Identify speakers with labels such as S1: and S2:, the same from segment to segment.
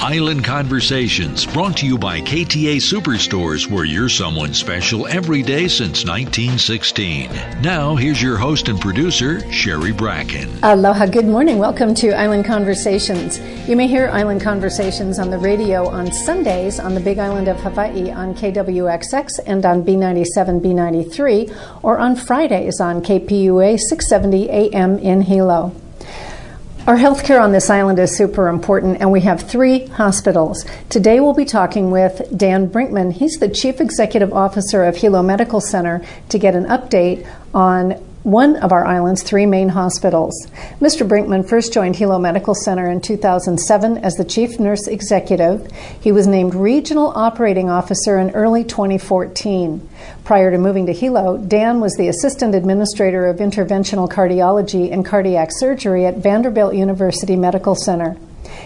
S1: Island Conversations brought to you by KTA Superstores where you're someone special every day since 1916. Now, here's your host and producer, Sherry Bracken.
S2: Aloha, good morning. Welcome to Island Conversations. You may hear Island Conversations on the radio on Sundays on the Big Island of Hawaii on KWXX and on B97, B93, or on Fridays on KPUA 670 AM in Hilo. Our healthcare on this island is super important, and we have three hospitals. Today we'll be talking with Dan Brinkman. He's the Chief Executive Officer of Hilo Medical Center to get an update on one of our island's three main hospitals. Mr. Brinkman first joined Hilo Medical Center in 2007 as the Chief Nurse Executive. He was named Regional Operating Officer in early 2014. Prior to moving to Hilo, Dan was the Assistant Administrator of Interventional Cardiology and Cardiac Surgery at Vanderbilt University Medical Center.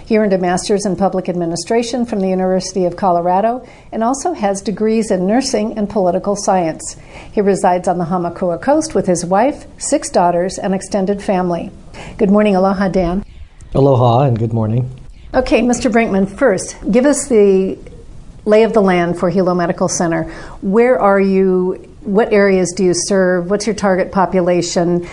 S2: He earned a master's in public administration from the University of Colorado and also has degrees in nursing and political science. He resides on the Hamakua coast with his wife, six daughters, and extended family. Good morning, aloha, Dan.
S3: Aloha and good morning.
S2: Okay, Mr. Brinkman, first, give us the lay of the land for Hilo Medical Center. Where are you? What areas do you serve? What's your target population?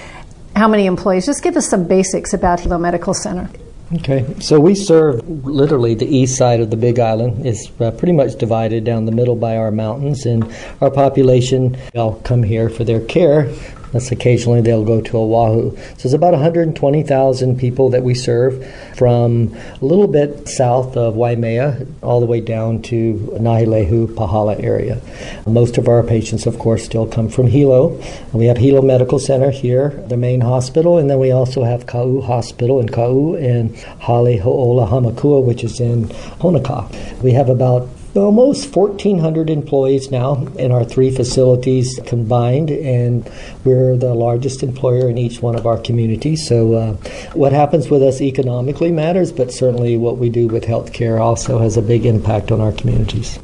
S2: How many employees? Just give us some basics about Hilo Medical Center.
S3: Okay, so we serve literally the east side of the Big Island. It's uh, pretty much divided down the middle by our mountains, and our population all come here for their care. Unless occasionally they'll go to Oahu. So it's about 120,000 people that we serve from a little bit south of Waimea all the way down to Naalehu, Pahala area. Most of our patients, of course, still come from Hilo. We have Hilo Medical Center here, the main hospital, and then we also have Kau Hospital in Kau and Hale Ho'ola Hamakua, which is in Honokaa. We have about almost 1,400 employees now in our three facilities combined, and we're the largest employer in each one of our communities. So, uh, what happens with us economically matters, but certainly what we do with healthcare also has a big impact on our communities.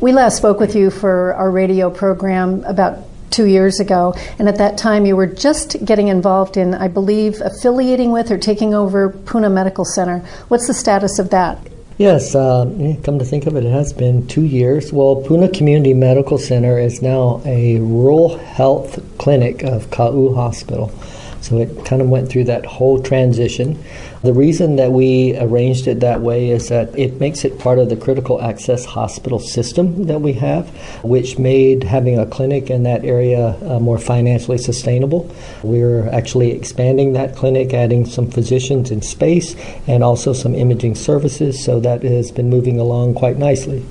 S2: We last spoke with you for our radio program about two years ago, and at that time you were just getting involved in, I believe, affiliating with or taking over Puna Medical Center. What's the status of that?
S3: Yes, uh, come to think of it, it has been two years. Well, Puna Community Medical Center is now a rural health clinic of Kau Hospital. So it kind of went through that whole transition. The reason that we arranged it that way is that it makes it part of the critical access hospital system that we have, which made having a clinic in that area uh, more financially sustainable. We're actually expanding that clinic, adding some physicians in space, and also some imaging services, so that has been moving along quite nicely.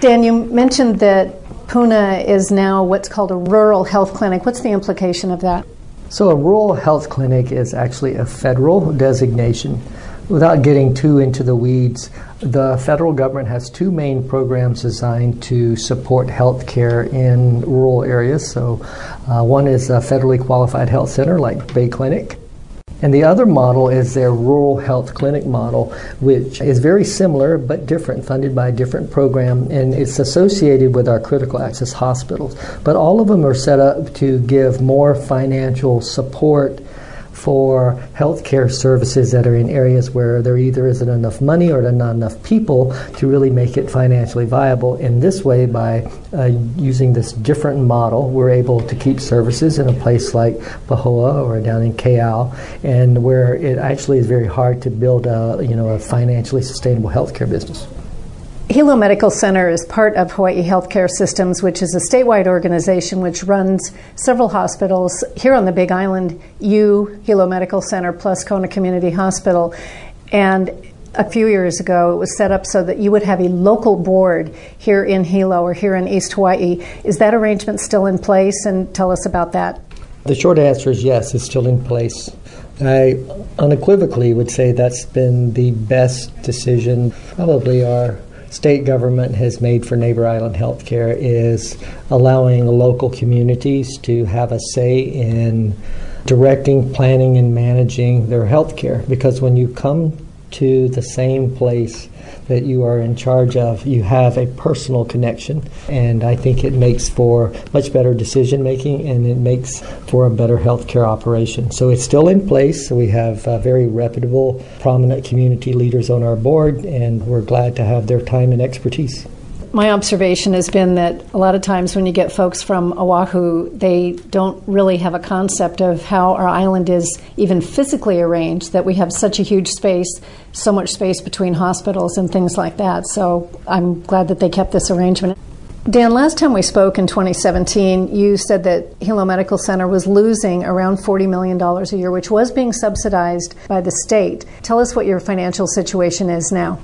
S2: Dan, you mentioned that Puna is now what's called a rural health clinic. What's the implication of that?
S3: So, a rural health clinic is actually a federal designation. Without getting too into the weeds, the federal government has two main programs designed to support health care in rural areas. So, uh, one is a federally qualified health center like Bay Clinic, and the other model is their rural health clinic model, which is very similar but different, funded by a different program, and it's associated with our critical access hospitals. But all of them are set up to give more financial support for healthcare services that are in areas where there either isn't enough money or there's not enough people to really make it financially viable. In this way, by uh, using this different model, we're able to keep services in a place like Pahoa or down in Keao, and where it actually is very hard to build a you know a financially sustainable healthcare business.
S2: Hilo Medical Center is part of Hawaii Healthcare Systems, which is a statewide organization which runs several hospitals here on the Big Island. You, Hilo Medical Center, plus Kona Community Hospital. And a few years ago, it was set up so that you would have a local board here in Hilo or here in East Hawaii. Is that arrangement still in place? And tell us about that.
S3: The short answer is yes, it's still in place. I unequivocally would say that's been the best decision, probably our state government has made for Neighbor Island healthcare is allowing local communities to have a say in directing, planning, and managing their health care. Because when you come to the same place that you are in charge of, you have a personal connection. And I think it makes for much better decision making and it makes for a better healthcare operation. So it's still in place. We have uh, very reputable, prominent community leaders on our board, and we're glad to have their time and expertise
S2: my observation has been that a lot of times when you get folks from Oahu, they don't really have a concept of how our island is even physically arranged, that we have such a huge space, so much space between hospitals and things like that. So I'm glad that they kept this arrangement. Dan, last time we spoke in 2017, you said that Hilo Medical Center was losing around $40 million a year, which was being subsidized by the state. Tell us what your financial situation is now.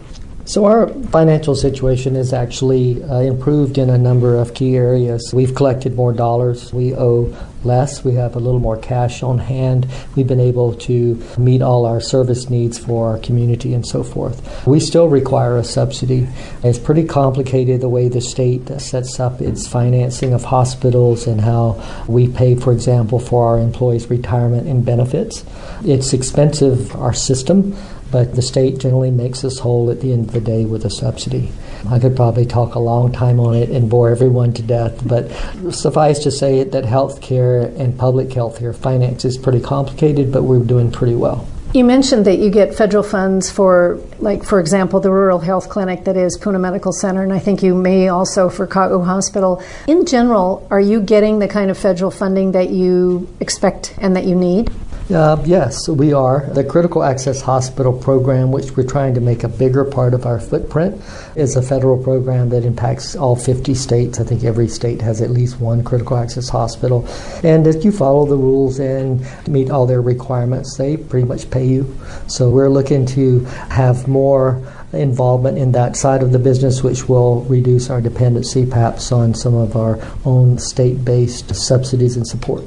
S3: So, our financial situation is actually uh, improved in a number of key areas. We've collected more dollars. We owe less. We have a little more cash on hand. We've been able to meet all our service needs for our community and so forth. We still require a subsidy. It's pretty complicated the way the state sets up its financing of hospitals and how we pay, for example, for our employees' retirement and benefits. It's expensive, our system but the state generally makes us whole at the end of the day with a subsidy. I could probably talk a long time on it and bore everyone to death, but suffice to say that health care and public health care finance is pretty complicated, but we're doing pretty well.
S2: You mentioned that you get federal funds for, like, for example, the rural health clinic that is Puna Medical Center, and I think you may also for Ka'u Hospital. In general, are you getting the kind of federal funding that you expect and that you need?
S3: Uh, yes, we are. The Critical Access Hospital program, which we're trying to make a bigger part of our footprint, is a federal program that impacts all 50 states. I think every state has at least one critical access hospital. And if you follow the rules and meet all their requirements, they pretty much pay you. So we're looking to have more involvement in that side of the business, which will reduce our dependency perhaps on some of our own state based subsidies and support.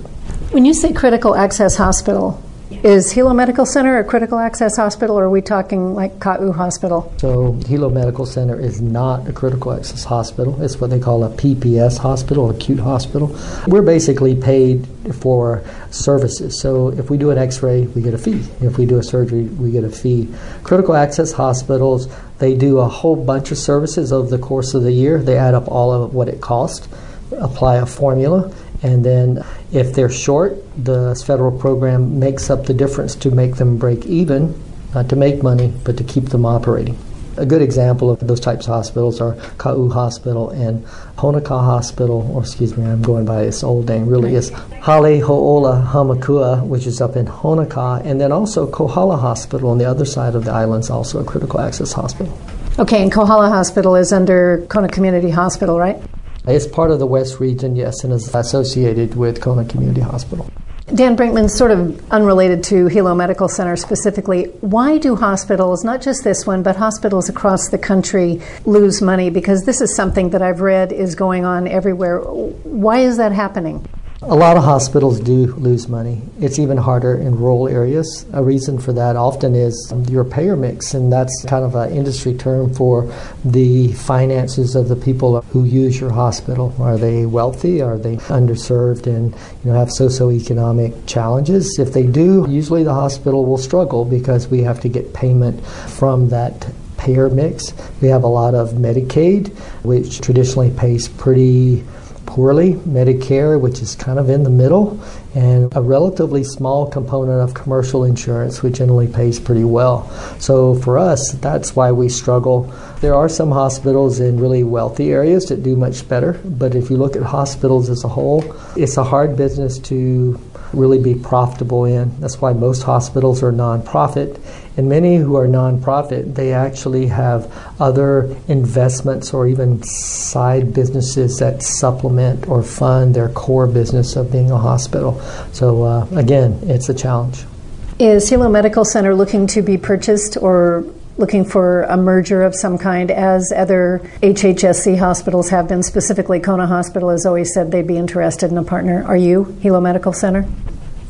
S2: When you say critical access hospital, is Hilo Medical Center a critical access hospital, or are we talking like Ka'u Hospital?
S3: So, Hilo Medical Center is not a critical access hospital. It's what they call a PPS hospital, acute hospital. We're basically paid for services. So, if we do an x ray, we get a fee. If we do a surgery, we get a fee. Critical access hospitals, they do a whole bunch of services over the course of the year. They add up all of what it costs, apply a formula, and then if they're short, the federal program makes up the difference to make them break even, not to make money, but to keep them operating. A good example of those types of hospitals are Ka'u Hospital and Honokaa Hospital, or excuse me, I'm going by this old name, really is Hale Ho'ola Hamakua, which is up in Honokaa, and then also Kohala Hospital on the other side of the island is also a critical access hospital.
S2: Okay, and Kohala Hospital is under Kona Community Hospital, right?
S3: It's part of the West region, yes, and is associated with Kona Community Hospital.
S2: Dan Brinkman, sort of unrelated to Hilo Medical Center specifically, why do hospitals, not just this one, but hospitals across the country, lose money? Because this is something that I've read is going on everywhere. Why is that happening?
S3: A lot of hospitals do lose money. It's even harder in rural areas. A reason for that often is your payer mix, and that's kind of an industry term for the finances of the people who use your hospital. Are they wealthy? Are they underserved and you know have socioeconomic challenges? If they do, usually the hospital will struggle because we have to get payment from that payer mix. We have a lot of Medicaid, which traditionally pays pretty poorly, Medicare, which is kind of in the middle, and a relatively small component of commercial insurance, which generally pays pretty well. So for us, that's why we struggle. There are some hospitals in really wealthy areas that do much better, but if you look at hospitals as a whole, it's a hard business to really be profitable in. That's why most hospitals are nonprofit. And many who are nonprofit, they actually have other investments or even side businesses that supplement or fund their core business of being a hospital. So, uh, again, it's a challenge.
S2: Is Hilo Medical Center looking to be purchased or looking for a merger of some kind, as other HHSC hospitals have been. Specifically, Kona Hospital has always said they'd be interested in a partner. Are you, Hilo Medical Center?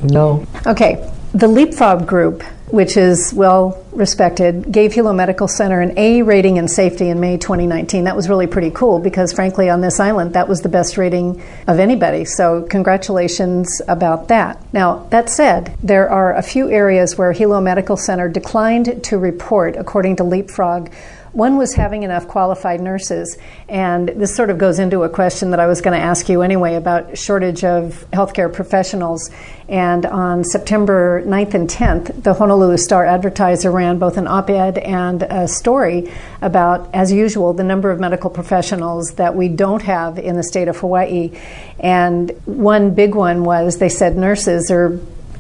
S3: No.
S2: Okay. The Leapfrog Group which is well respected, gave Hilo Medical Center an A rating in safety in May 2019. That was really pretty cool because, frankly, on this island, that was the best rating of anybody. So, congratulations about that. Now, that said, there are a few areas where Hilo Medical Center declined to report, according to Leapfrog. One was having enough qualified nurses, and this sort of goes into a question that I was going to ask you anyway about shortage of healthcare professionals. And on September 9th and 10th, the Honolulu Star Advertiser ran both an op ed and a story about, as usual, the number of medical professionals that we don't have in the state of Hawaii. And one big one was they said nurses are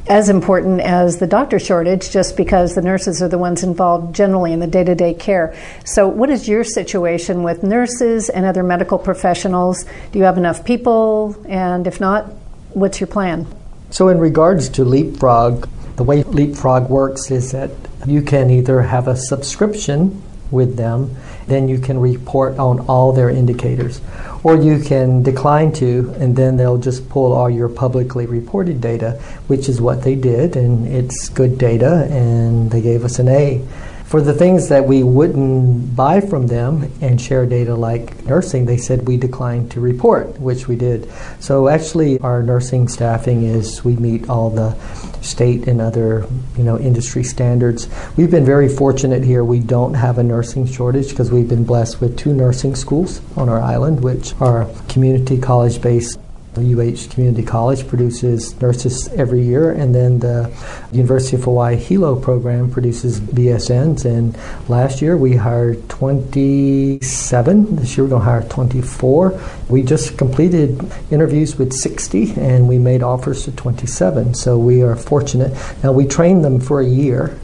S2: as important as the doctor shortage just because the nurses are the ones involved generally in the day to day care. So, what is your situation with nurses and other medical professionals? Do you have enough people? And if not, what's your plan?
S3: So, in regards to Leapfrog, the way Leapfrog works is that you can either have a subscription with them, then you can report on all their indicators. Or you can decline to, and then they'll just pull all your publicly reported data, which is what they did, and it's good data, and they gave us an A. For the things that we wouldn't buy from them and share data like nursing, they said we declined to report, which we did. So actually, our nursing staffing is we meet all the state and other you know industry standards. We've been very fortunate here. We don't have a nursing shortage because we've been blessed with two nursing schools on our island, which are community college based UH Community College produces nurses every year, and then the University of Hawaii Hilo program produces BSNs. And last year we hired 27. This year we're going to hire 24. We just completed interviews with 60, and we made offers to 27. So we are fortunate. Now we train them for a year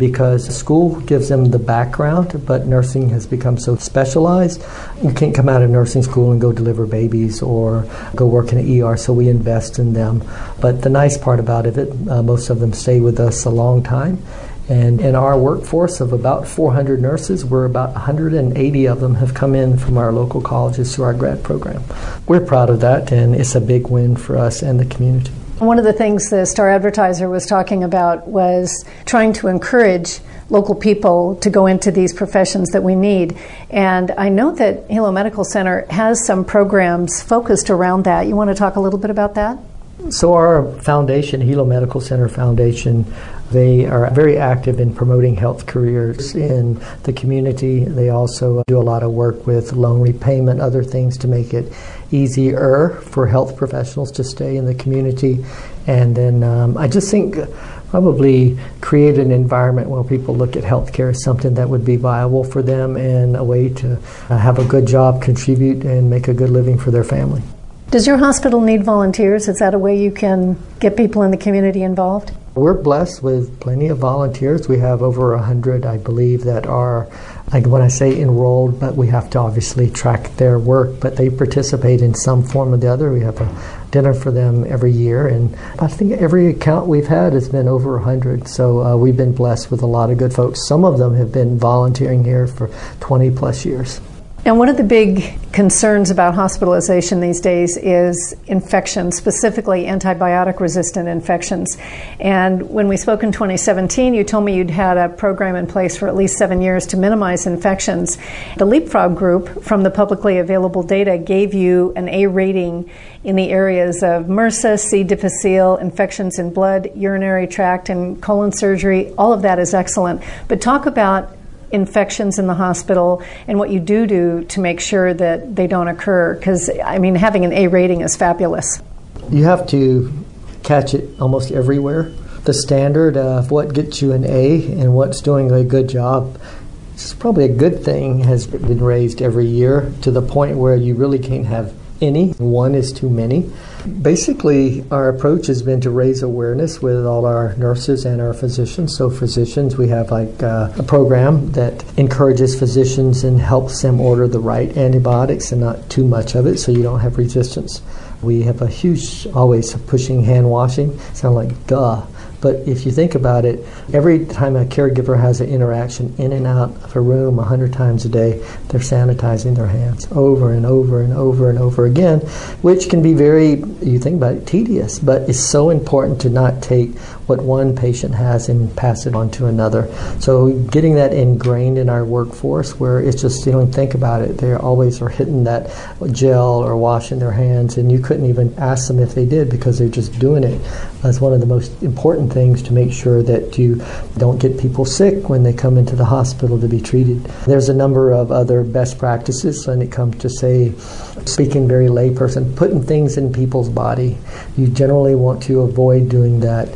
S3: because school gives them the background, but nursing has become so specialized. You can't come out of nursing school and go deliver babies or go work in an ER, so we invest in them. But the nice part about it, uh, most of them stay with us a long time. And in our workforce of about 400 nurses, we're about 180 of them have come in from our local colleges through our grad program. We're proud of that, and it's a big win for us and the community.
S2: One of the things the Star Advertiser was talking about was trying to encourage local people to go into these professions that we need. And I know that Hilo Medical Center has some programs focused around that. You want to talk a little bit about that?
S3: So, our foundation, Hilo Medical Center Foundation, they are very active in promoting health careers in the community. They also do a lot of work with loan repayment, other things to make it easier for health professionals to stay in the community. And then um, I just think probably create an environment where people look at healthcare as something that would be viable for them and a way to uh, have a good job, contribute, and make a good living for their family.
S2: Does your hospital need volunteers? Is that a way you can get people in the community involved?
S3: We're blessed with plenty of volunteers. We have over 100, I believe, that are, like when I say enrolled, but we have to obviously track their work, but they participate in some form or the other. We have a dinner for them every year, and I think every account we've had has been over 100. So uh, we've been blessed with a lot of good folks. Some of them have been volunteering here for 20 plus years.
S2: And one of the big concerns about hospitalization these days is infections, specifically antibiotic resistant infections. And when we spoke in 2017, you told me you'd had a program in place for at least seven years to minimize infections. The Leapfrog group, from the publicly available data, gave you an A rating in the areas of MRSA, C. difficile, infections in blood, urinary tract, and colon surgery. All of that is excellent. But talk about infections in the hospital and what you do do to make sure that they don't occur. Because, I mean, having an A rating is fabulous.
S3: You have to catch it almost everywhere. The standard of what gets you an A and what's doing a good job it's probably a good thing has been raised every year to the point where you really can't have any. One is too many. Basically, our approach has been to raise awareness with all our nurses and our physicians. So, physicians, we have like uh, a program that encourages physicians and helps them order the right antibiotics and not too much of it so you don't have resistance. We have a huge, always pushing hand washing. Sound like duh But if you think about it, every time a caregiver has an interaction in and out of a room 100 times a day, they're sanitizing their hands over and over and over and over again, which can be very, you think about it, tedious. But it's so important to not take what one patient has and pass it on to another. So getting that ingrained in our workforce where it's just, you don't think about it, they always are hitting that gel or washing their hands, and you couldn't even ask them if they did because they're just doing it. That's one of the most important things to make sure that you don't get people sick when they come into the hospital to be treated. There's a number of other best practices when it comes to, say, speaking very layperson, putting things in people's body. You generally want to avoid doing that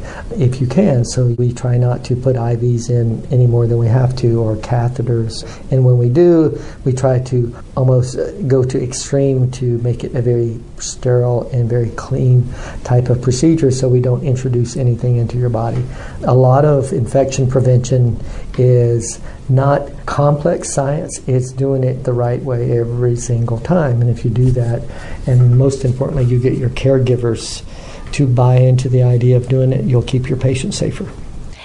S3: if you can. So we try not to put IVs in any more than we have to or catheters. And when we do, we try to almost uh, go to extreme to make it a very sterile and very clean type of procedure so we don't introduce anything into your body. A lot of infection prevention is not complex science, it's doing it the right way every single time. And if you do that, and most importantly, you get your caregivers to buy into the idea of doing it, you'll keep your patient safer.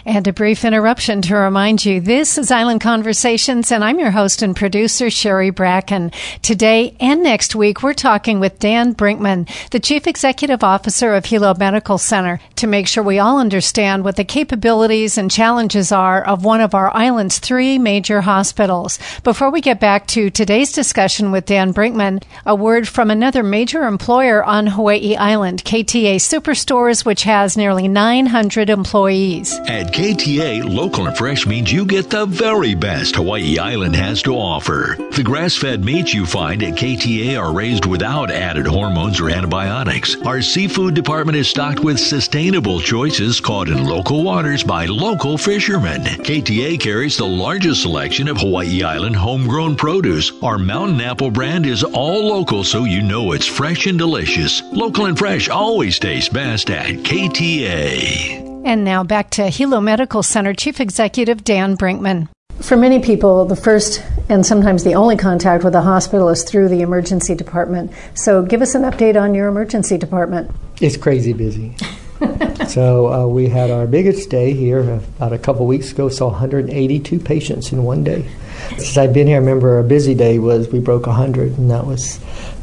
S2: And a brief interruption to remind you this is Island Conversations, and I'm your host and producer, Sherry Bracken. Today and next week, we're talking with Dan Brinkman, the Chief Executive Officer of Hilo Medical Center, to make sure we all understand what the capabilities and challenges are of one of our island's three major hospitals. Before we get back to today's discussion with Dan Brinkman, a word from another major employer on Hawaii Island, KTA Superstores, which has nearly 900 employees.
S1: KTA, local and fresh means you get the very best Hawaii Island has to offer. The grass fed meats you find at KTA are raised without added hormones or antibiotics. Our seafood department is stocked with sustainable choices caught in local waters by local fishermen. KTA carries the largest selection of Hawaii Island homegrown produce. Our mountain apple brand is all local so you know it's fresh and delicious. Local and fresh always tastes best at KTA.
S2: And now back to Hilo Medical Center Chief Executive Dan Brinkman. For many people, the first and sometimes the only contact with a hospital is through the emergency department. So give us an update on your emergency department.
S3: It's crazy busy. so uh, we had our biggest day here about a couple weeks ago, saw 182 patients in one day. Since I've been here, I remember a busy day was we broke 100, and that was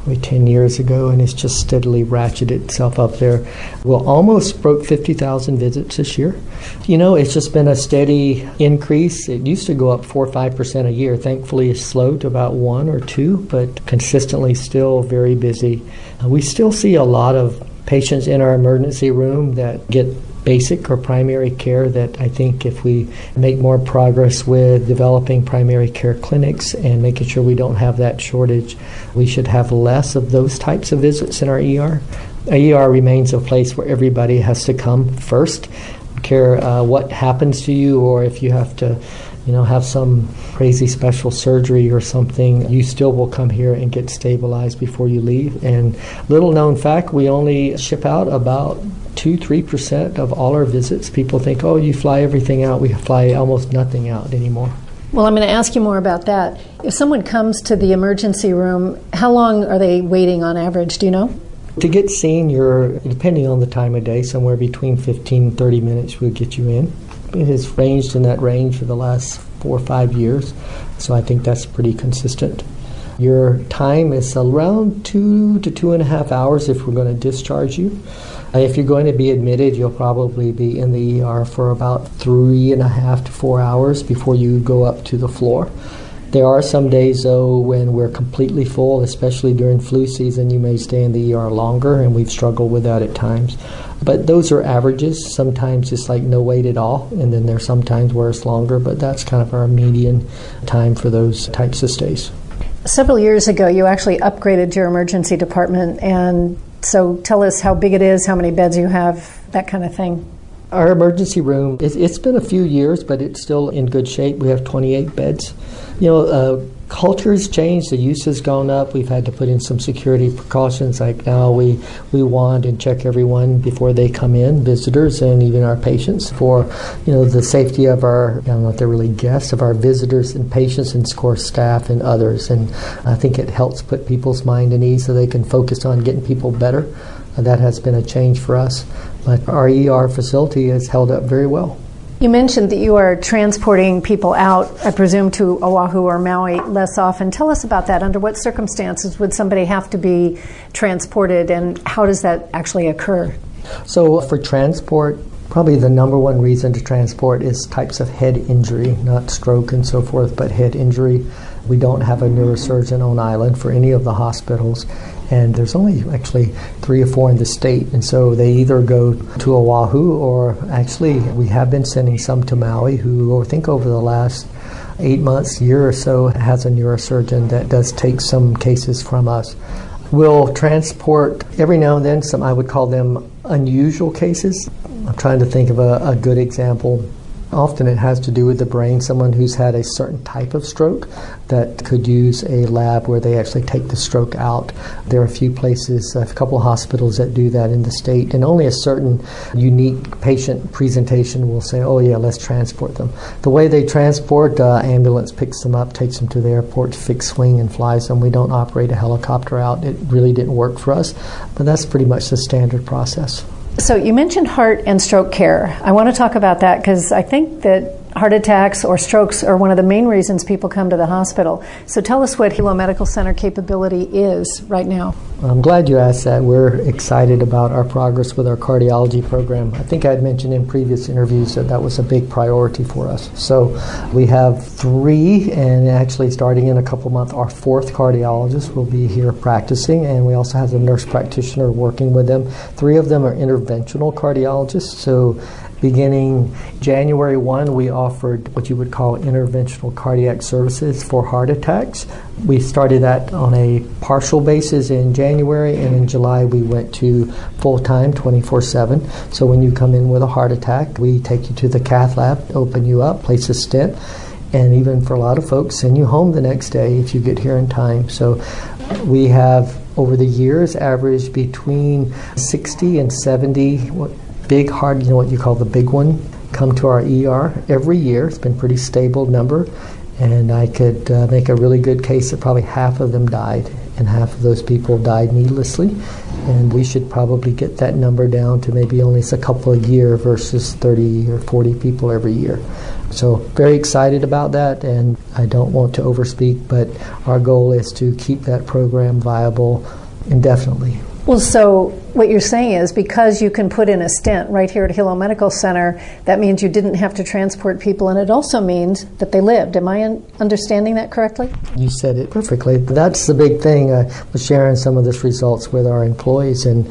S3: probably 10 years ago, and it's just steadily ratcheted itself up there. We well, almost broke 50,000 visits this year. You know, it's just been a steady increase. It used to go up 4 or 5% a year. Thankfully, it's slowed to about 1 or 2, but consistently still very busy. Uh, we still see a lot of patients in our emergency room that get basic or primary care that I think if we make more progress with developing primary care clinics and making sure we don't have that shortage, we should have less of those types of visits in our ER. A ER remains a place where everybody has to come first. Care uh, what happens to you, or if you have to you know, have some crazy special surgery or something, you still will come here and get stabilized before you leave. And little known fact, we only ship out about two, three percent of all our visits. People think, oh, you fly everything out. We fly almost nothing out anymore.
S2: Well, I'm going to ask you more about that. If someone comes to the emergency room, how long are they waiting on average? Do you know?
S3: To get seen, you're, depending on the time of day, somewhere between 15 and 30 minutes will get you in. It has ranged in that range for the last four or five years, so I think that's pretty consistent. Your time is around two to two and a half hours if we're going to discharge you. Uh, if you're going to be admitted, you'll probably be in the ER for about three and a half to four hours before you go up to the floor. There are some days, though, when we're completely full, especially during flu season, you may stay in the ER longer, and we've struggled with that at times. But those are averages. Sometimes it's like no wait at all, and then there's some times where it's longer, but that's kind of our median time for those types of stays.
S2: Several years ago, you actually upgraded your emergency department, and so tell us how big it is, how many beds you have, that kind of thing.
S3: Our emergency room, it's been a few years, but it's still in good shape. We have 28 beds. You know, uh, culture has changed. The use has gone up. We've had to put in some security precautions. Like now, we we wand and check everyone before they come in, visitors and even our patients, for you know the safety of our I don't know if they're really guests of our visitors and patients, and of course staff and others. And I think it helps put people's mind at ease so they can focus on getting people better. That has been a change for us. But our ER facility has held up very well.
S2: You mentioned that you are transporting people out, I presume, to Oahu or Maui less often. Tell us about that. Under what circumstances would somebody have to be transported, and how does that actually occur?
S3: So, for transport, probably the number one reason to transport is types of head injury, not stroke and so forth, but head injury. We don't have a neurosurgeon on island for any of the hospitals, and there's only actually three or four in the state, and so they either go to Oahu or actually we have been sending some to Maui, who I think over the last eight months, year or so, has a neurosurgeon that does take some cases from us. We'll transport every now and then some I would call them unusual cases. I'm trying to think of a, a good example. Often it has to do with the brain, someone who's had a certain type of stroke that could use a lab where they actually take the stroke out. There are a few places, a couple of hospitals that do that in the state, and only a certain unique patient presentation will say, oh, yeah, let's transport them. The way they transport, uh, ambulance picks them up, takes them to the airport, fixed wing, and flies them. We don't operate a helicopter out. It really didn't work for us, but that's pretty much the standard process.
S2: So you mentioned heart and stroke care. I want to talk about that because I think that heart attacks or strokes are one of the main reasons people come to the hospital. So tell us what Hilo Medical Center capability is right now.
S3: I'm glad you asked that. We're excited about our progress with our cardiology program. I think I'd mentioned in previous interviews that that was a big priority for us. So we have three, and actually starting in a couple months, our fourth cardiologist will be here practicing, and we also have a nurse practitioner working with them. Three of them are interventional cardiologists. So Beginning January 1, we offered what you would call interventional cardiac services for heart attacks. We started that on a partial basis in January, and in July we went to full time 24 7. So when you come in with a heart attack, we take you to the cath lab, open you up, place a stent, and even for a lot of folks, send you home the next day if you get here in time. So we have over the years averaged between 60 and 70 big heart, you know what you call the big one, come to our ER every year. It's been pretty stable number, and I could uh, make a really good case that probably half of them died, and half of those people died needlessly. And we should probably get that number down to maybe only a couple a year versus 30 or 40 people every year. So, very excited about that, and I don't want to overspeak, but our goal is to keep that program viable indefinitely.
S2: Well, so what you're saying is because you can put in a stent right here at Hilo Medical Center, that means you didn't have to transport people, and it also means that they lived. Am I un- understanding that correctly?
S3: You said it perfectly. That's the big thing. I was sharing some of this results with our employees, and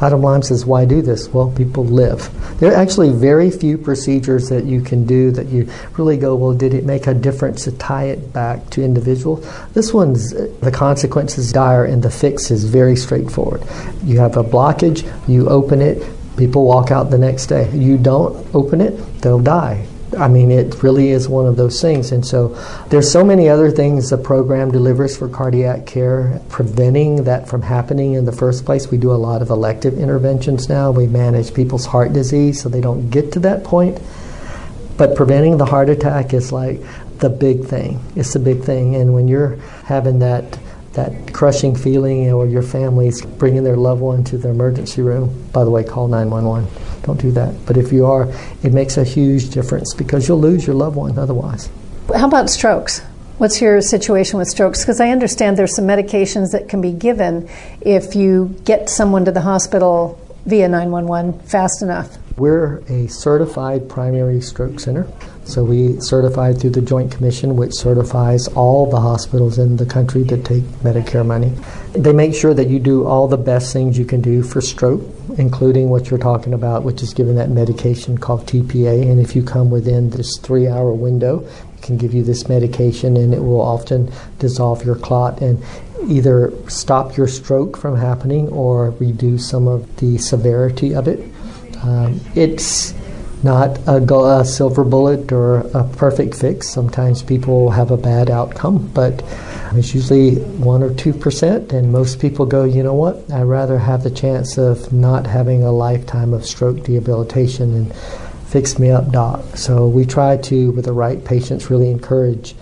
S3: Bottom line says, why do this? Well, people live. There are actually very few procedures that you can do that you really go, well, did it make a difference to tie it back to individual? This one's, the consequences dire and the fix is very straightforward. You have a blockage, you open it, people walk out the next day. You don't open it, they'll die. I mean, it really is one of those things. And so there's so many other things the program delivers for cardiac care, preventing that from happening in the first place. We do a lot of elective interventions now. We manage people's heart disease so they don't get to that point. But preventing the heart attack is like the big thing. It's the big thing. And when you're having that that crushing feeling or your family's bringing their loved one to the emergency room, by the way, call 911. Don't do that. But if you are, it makes a huge difference because you'll lose your loved one otherwise.
S2: How about strokes? What's your situation with strokes? Because I understand there's some medications that can be given if you get someone to the hospital via 911 fast enough.
S3: We're a certified primary stroke center. So we certified through the Joint Commission, which certifies all the hospitals in the country that take Medicare money. They make sure that you do all the best things you can do for stroke, including what you're talking about, which is giving that medication called TPA. And if you come within this three hour window, it can give you this medication and it will often dissolve your clot and either stop your stroke from happening or reduce some of the severity of it. Um, it's not a, a, silver bullet or a perfect fix. Sometimes people have a bad outcome, but it's usually one or two percent. And most people go, you know what? I'd rather have the chance of not having a lifetime of stroke debilitation and fix me up, doc. So we try to, with the right patients, really encourage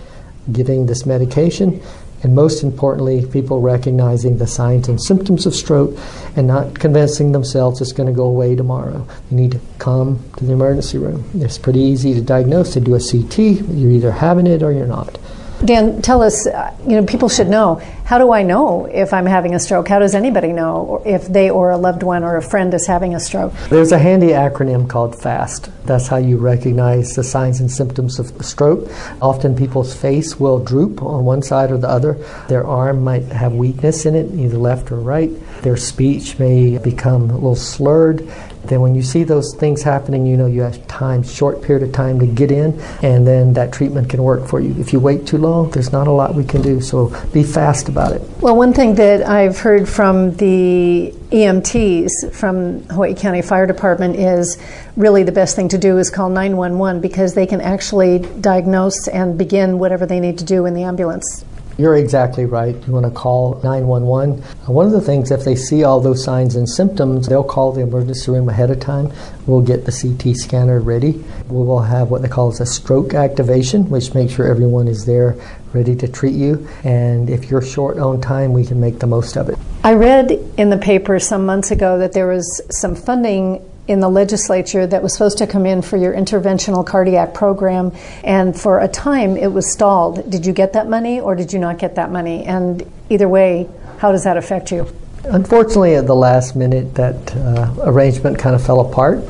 S3: giving this medication. And most importantly, people recognizing the signs and symptoms of stroke and not convincing themselves it's going to go away tomorrow. You need to come to the emergency room. It's pretty easy to diagnose. They do a CT, you're either having it or you're not.
S2: Dan, tell us, uh, you know, people should know. How do I know if I'm having a stroke? How does anybody know if they or a loved one or a friend is having a stroke?
S3: There's a handy acronym called FAST. That's how you recognize the signs and symptoms of a stroke. Often people's face will droop on one side or the other. Their arm might have weakness in it, either left or right. Their speech may become a little slurred then when you see those things happening, you know you have time, short period of time to get in, and then that treatment can work for you. If you wait too long, there's not a lot we can do. So be fast about it.
S2: Well, one thing that I've heard from the EMTs from Hawaii County Fire Department is really the best thing to do is call 911 because they can actually diagnose and begin whatever they need to do in the ambulance.
S3: You're exactly right. You want to call 911. Uh, one of the things, if they see all those signs and symptoms, they'll call the emergency room ahead of time. We'll get the CT scanner ready. We will have what they call as a stroke activation, which makes sure everyone is there ready to treat you. And if you're short on time, we can make the most of it.
S2: I read in the paper some months ago that there was some funding in the legislature that was supposed to come in for your interventional cardiac program, and for a time it was stalled. Did you get that money or did you not get that money? And either way, how does that affect you?
S3: Unfortunately, at the last minute, that uh, arrangement kind of fell apart.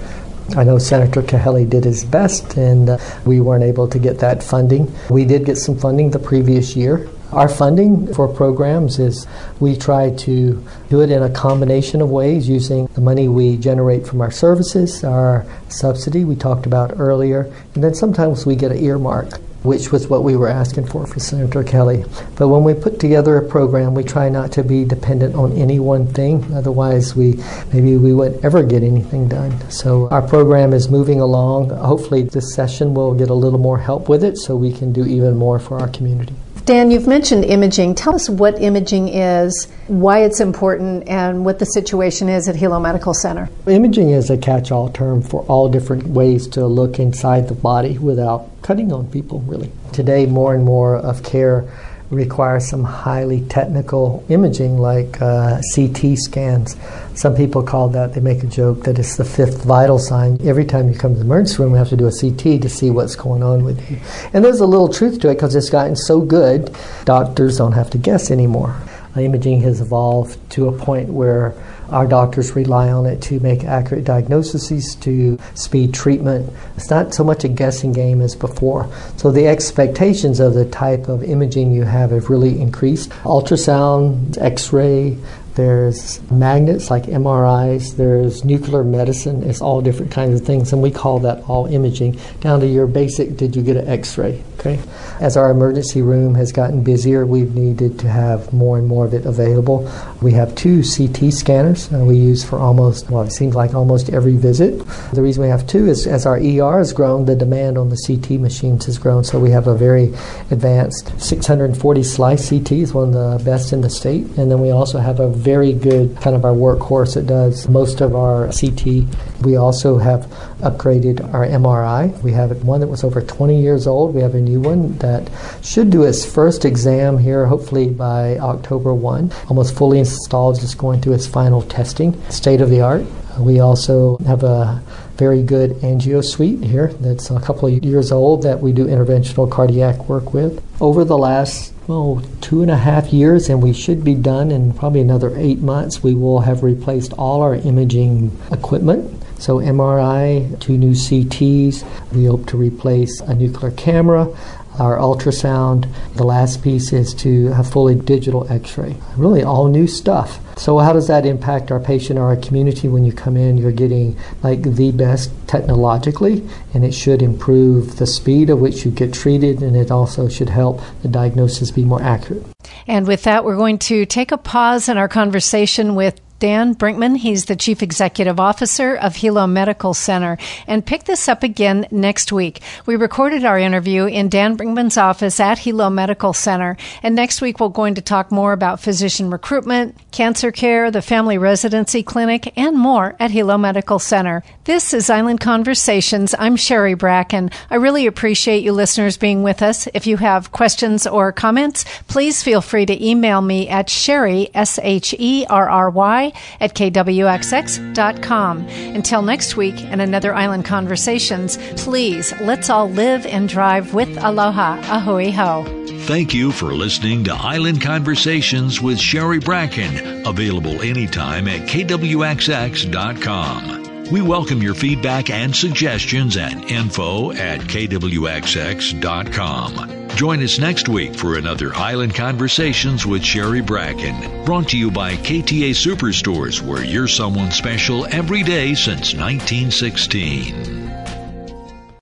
S3: I know Senator Kahele did his best, and uh, we weren't able to get that funding. We did get some funding the previous year, our funding for programs is we try to do it in a combination of ways using the money we generate from our services, our subsidy we talked about earlier, and then sometimes we get an earmark which was what we were asking for for Senator Kahele. But when we put together a program, we try not to be dependent on any one thing. Otherwise, we maybe we wouldn't ever get anything done. So our program is moving along. Hopefully, this session will get a little more help with it, so we can do even more for our community.
S2: Dan, you've mentioned imaging. Tell us what imaging is, why it's important, and what the situation is at Hilo Medical Center.
S3: Imaging is a catch all term for all different ways to look inside the body without cutting on people, really. Today, more and more of care requires some highly technical imaging like uh, CT scans. Some people call that, they make a joke that it's the fifth vital sign. Every time you come to the emergency room, we have to do a CT to see what's going on with you. And there's a little truth to it because it's gotten so good, doctors don't have to guess anymore. Imaging has evolved to a point where our doctors rely on it to make accurate diagnoses, to speed treatment. It's not so much a guessing game as before. So the expectations of the type of imaging you have have really increased. Ultrasound, X ray, there's magnets like MRIs, there's nuclear medicine, it's all different kinds of things, and we call that all imaging, down to your basic did you get an x ray? Okay. As our emergency room has gotten busier, we've needed to have more and more of it available. We have two CT scanners uh, we use for almost, well, it seems like almost every visit. The reason we have two is as our ER has grown, the demand on the CT machines has grown, so we have a very advanced 640 slice CT, is one of the best in the state, and then we also have a very good kind of our workhorse that does most of our CT. We also have upgraded our MRI. We have one that was over 20 years old. We have a new one that should do its first exam here, hopefully by October 1. Almost fully installed, just going through its final testing. State of the art. We also have a very good angio suite here that's a couple of years old that we do interventional cardiac work with. Over the last well, two and a half years, and we should be done in probably another eight months. We will have replaced all our imaging equipment. So, MRI, two new CTs. We hope to replace a nuclear camera, our ultrasound. The last piece is to have fully digital x ray. Really, all new stuff. So, how does that impact our patient or our community when you come in? You're getting like the best technologically, and it should improve the speed at which you get treated, and it also should help the diagnosis be more accurate.
S2: And with that, we're going to take a pause in our conversation with Dan Brinkman. He's the Chief Executive Officer of Hilo Medical Center. And pick this up again next week. We recorded our interview in Dan Brinkman's office at Hilo Medical Center. And next week, we're going to talk more about physician recruitment, cancer care, the family residency clinic, and more at Hilo Medical Center. This is Island Conversations. I'm Sherry Bracken. I really appreciate you listeners being with us. If you have questions or comments, please feel free to email me at Sherry, S H E R R Y, at kwxx.com. Until next week and another Island Conversations, please let's all live and drive with aloha. Ahui ho.
S1: Thank you for listening to Island Conversations with Sherry Bracken, available anytime at kwxx.com. We welcome your feedback and suggestions at info at kwxx.com. Join us next week for another Island Conversations with Sherry Bracken, brought to you by KTA Superstores, where you're someone special every day since 1916.